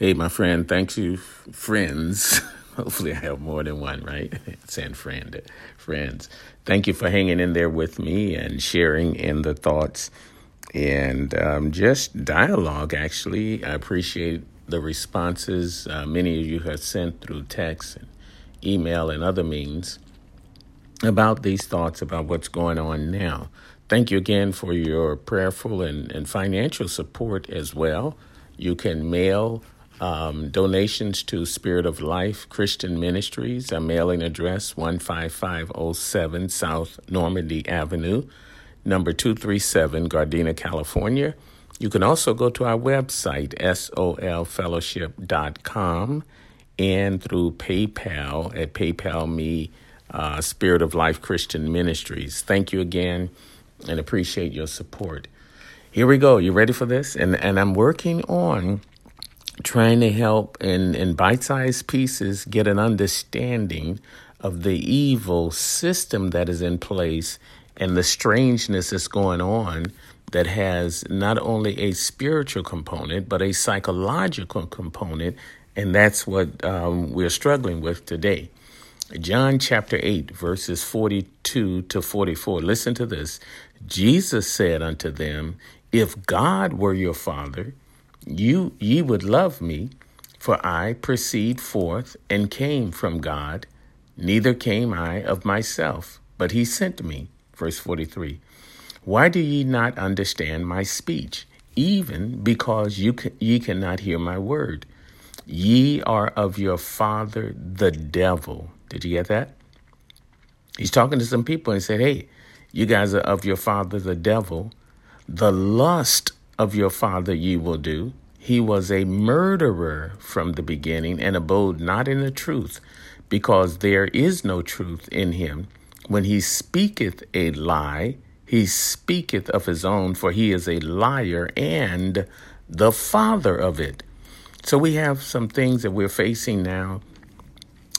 Hey, my friend, thanks you, friends. Hopefully, I have more than one, right? Saying friend, friends. Thank you for hanging in there with me and sharing in the thoughts and um, just dialogue, actually. I appreciate the responses uh, many of you have sent through text and email and other means about these thoughts about what's going on now. Thank you again for your prayerful and, and financial support as well. You can mail um, donations to Spirit of Life Christian Ministries. a mailing address 15507 South Normandy Avenue, number 237, Gardena, California. You can also go to our website, solfellowship.com, and through PayPal at PayPal Me, uh, Spirit of Life Christian Ministries. Thank you again and appreciate your support. Here we go. You ready for this? And and I'm working on trying to help in, in bite sized pieces get an understanding of the evil system that is in place and the strangeness that's going on that has not only a spiritual component, but a psychological component. And that's what um, we're struggling with today. John chapter 8, verses 42 to 44. Listen to this. Jesus said unto them, If God were your father, you ye would love me, for I proceed forth and came from God, neither came I of myself, but he sent me. Verse 43. Why do ye not understand my speech? Even because you can, ye cannot hear my word. Ye are of your father the devil. Did you get that? He's talking to some people and said, Hey, you guys are of your father the devil. The lust of your father ye will do. He was a murderer from the beginning and abode not in the truth, because there is no truth in him. When he speaketh a lie, he speaketh of his own, for he is a liar and the father of it. So we have some things that we're facing now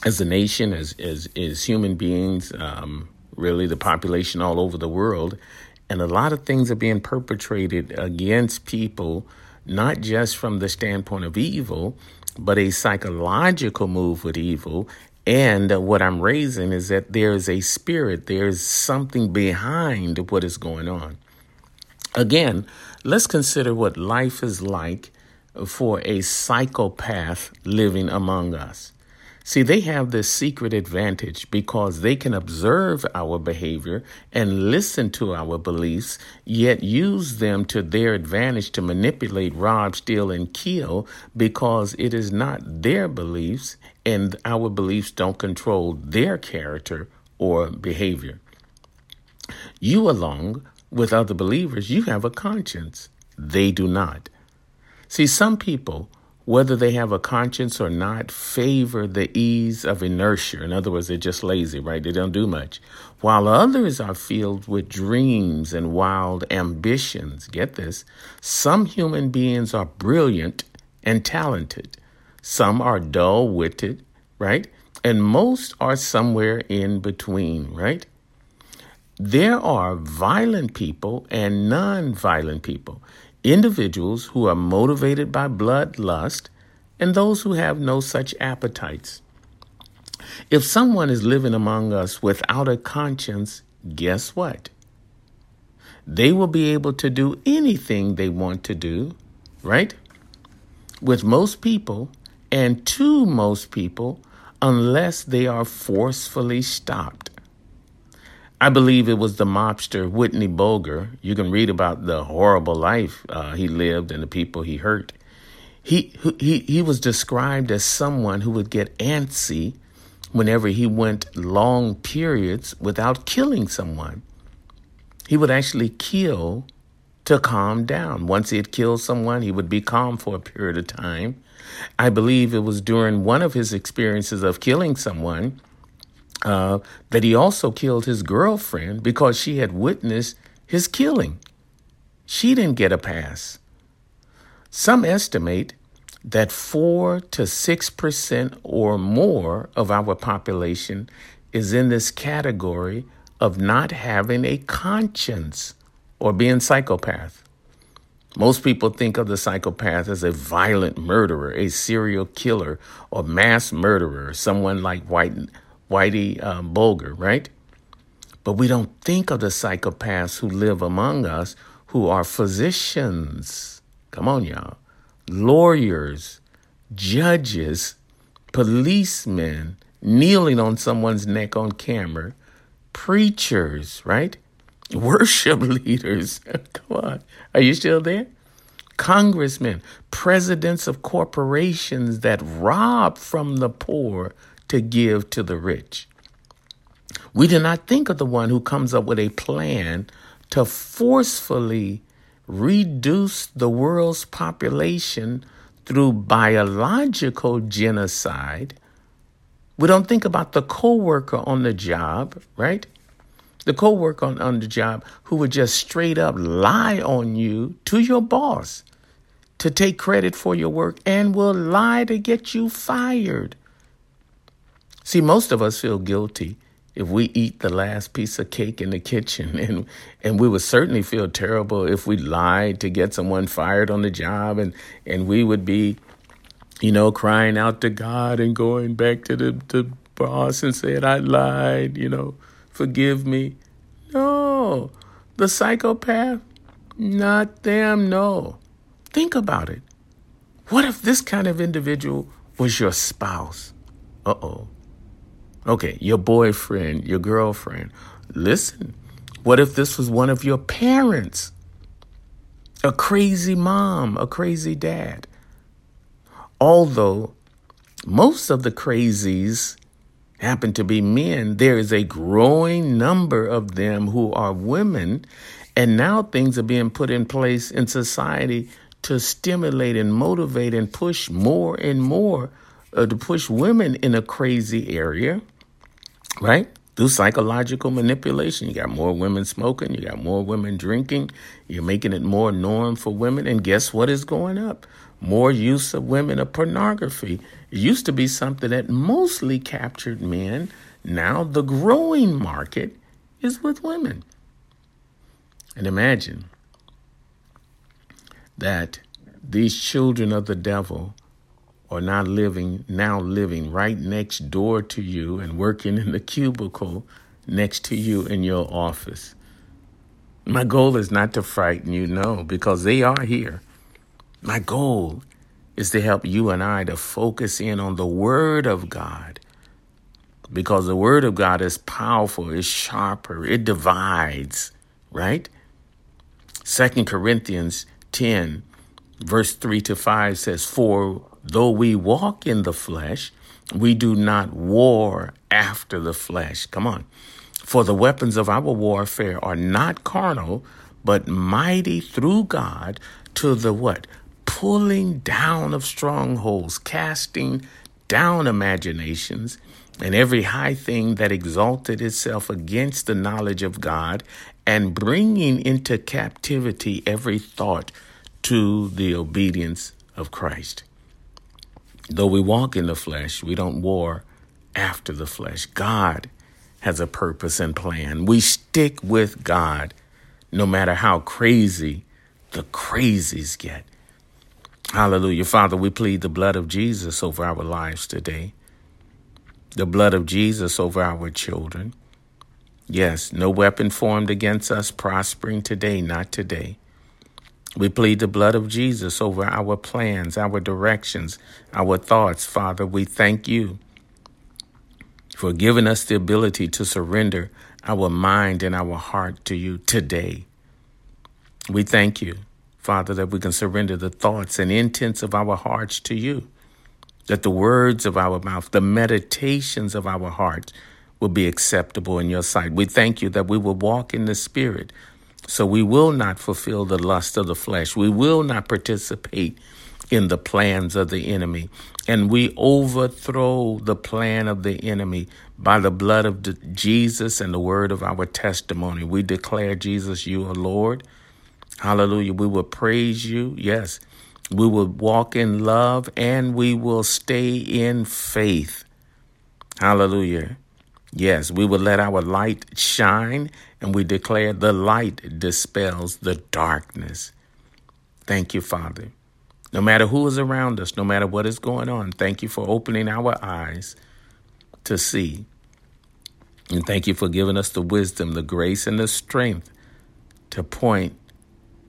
as a nation, as as, as human beings, um, really the population all over the world, and a lot of things are being perpetrated against people, not just from the standpoint of evil, but a psychological move with evil. And what I'm raising is that there's a spirit, there's something behind what is going on. Again, let's consider what life is like for a psychopath living among us. See, they have this secret advantage because they can observe our behavior and listen to our beliefs, yet use them to their advantage to manipulate, rob, steal, and kill because it is not their beliefs and our beliefs don't control their character or behavior. You, along with other believers, you have a conscience. They do not. See, some people whether they have a conscience or not, favor the ease of inertia. In other words, they're just lazy, right? They don't do much. While others are filled with dreams and wild ambitions. Get this. Some human beings are brilliant and talented. Some are dull witted, right? And most are somewhere in between, right? There are violent people and non violent people individuals who are motivated by bloodlust and those who have no such appetites. If someone is living among us without a conscience, guess what? They will be able to do anything they want to do, right? With most people and to most people, unless they are forcefully stopped. I believe it was the mobster Whitey Bulger. You can read about the horrible life uh, he lived and the people he hurt. He, he, he was described as someone who would get antsy whenever he went long periods without killing someone. He would actually kill to calm down. Once he had killed someone, he would be calm for a period of time. I believe it was during one of his experiences of killing someone uh, that he also killed his girlfriend because she had witnessed his killing. She didn't get a pass. Some estimate that 4 to 6% or more of our population is in this category of not having a conscience or being psychopath. Most people think of the psychopath as a violent murderer, a serial killer, or mass murderer, someone like White, Whitey um, Bulger, right? But we don't think of the psychopaths who live among us who are physicians. Come on, y'all. Lawyers, judges, policemen kneeling on someone's neck on camera, preachers, right? Worship leaders. Come on. Are you still there? Congressmen, presidents of corporations that rob from the poor to give to the rich. We do not think of the one who comes up with a plan to forcefully reduce the world's population through biological genocide. We don't think about the coworker on the job, right? The coworker on, on the job who would just straight up lie on you to your boss to take credit for your work and will lie to get you fired. See, most of us feel guilty if we eat the last piece of cake in the kitchen and and we would certainly feel terrible if we lied to get someone fired on the job and and we would be you know crying out to God and going back to the, the boss and saying I lied you know forgive me. No. The psychopath? Not them no. Think about it. What if this kind of individual was your spouse? Uh-oh Okay, your boyfriend, your girlfriend. Listen, what if this was one of your parents? A crazy mom, a crazy dad. Although most of the crazies happen to be men, there is a growing number of them who are women. And now things are being put in place in society to stimulate and motivate and push more and more uh, to push women in a crazy area, right? Through psychological manipulation, you got more women smoking, you got more women drinking, you're making it more norm for women. And guess what is going up? More use of women of pornography. It used to be something that mostly captured men. Now the growing market is with women. And imagine that these children of the devil or not living now living right next door to you and working in the cubicle next to you in your office. My goal is not to frighten you, no, because they are here. My goal is to help you and I to focus in on the Word of God. Because the Word of God is powerful, it's sharper, it divides, right? Second Corinthians 10, verse 3 to 5 says, For though we walk in the flesh, we do not war after the flesh. Come on. For the weapons of our warfare are not carnal, but mighty through God to the what? Pulling down of strongholds, casting down imaginations, and every high thing that exalted itself against the knowledge of God, and bringing into captivity every thought to the obedience of Christ. Though we walk in the flesh, we don't war after the flesh. God has a purpose and plan. We stick with God no matter how crazy the crazies get. Hallelujah. Father, we plead the blood of Jesus over our lives today, the blood of Jesus over our children. Yes, no weapon formed against us prospering today, not today. We plead the blood of Jesus over our plans, our directions, our thoughts. Father, we thank you for giving us the ability to surrender our mind and our heart to you today. We thank you, Father, that we can surrender the thoughts and intents of our hearts to you, that the words of our mouth, the meditations of our hearts will be acceptable in your sight. We thank you that we will walk in the Spirit so we will not fulfill the lust of the flesh. We will not participate in the plans of the enemy. And we overthrow the plan of the enemy by the blood of Jesus and the word of our testimony. We declare, Jesus, you are Lord. Hallelujah. We will praise you. Yes. We will walk in love and we will stay in faith. Hallelujah. Yes, we will let our light shine and we declare the light dispels the darkness. Thank you, Father. No matter who is around us, no matter what is going on, thank you for opening our eyes to see. And thank you for giving us the wisdom, the grace, and the strength to point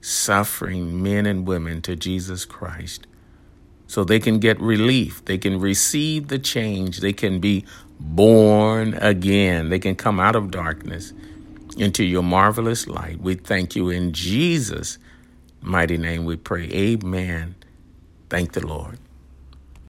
suffering men and women to Jesus Christ so they can get relief. They can receive the change. They can be born again. They can come out of darkness into your marvelous light. We thank you in Jesus' mighty name we pray. Amen. Thank the Lord.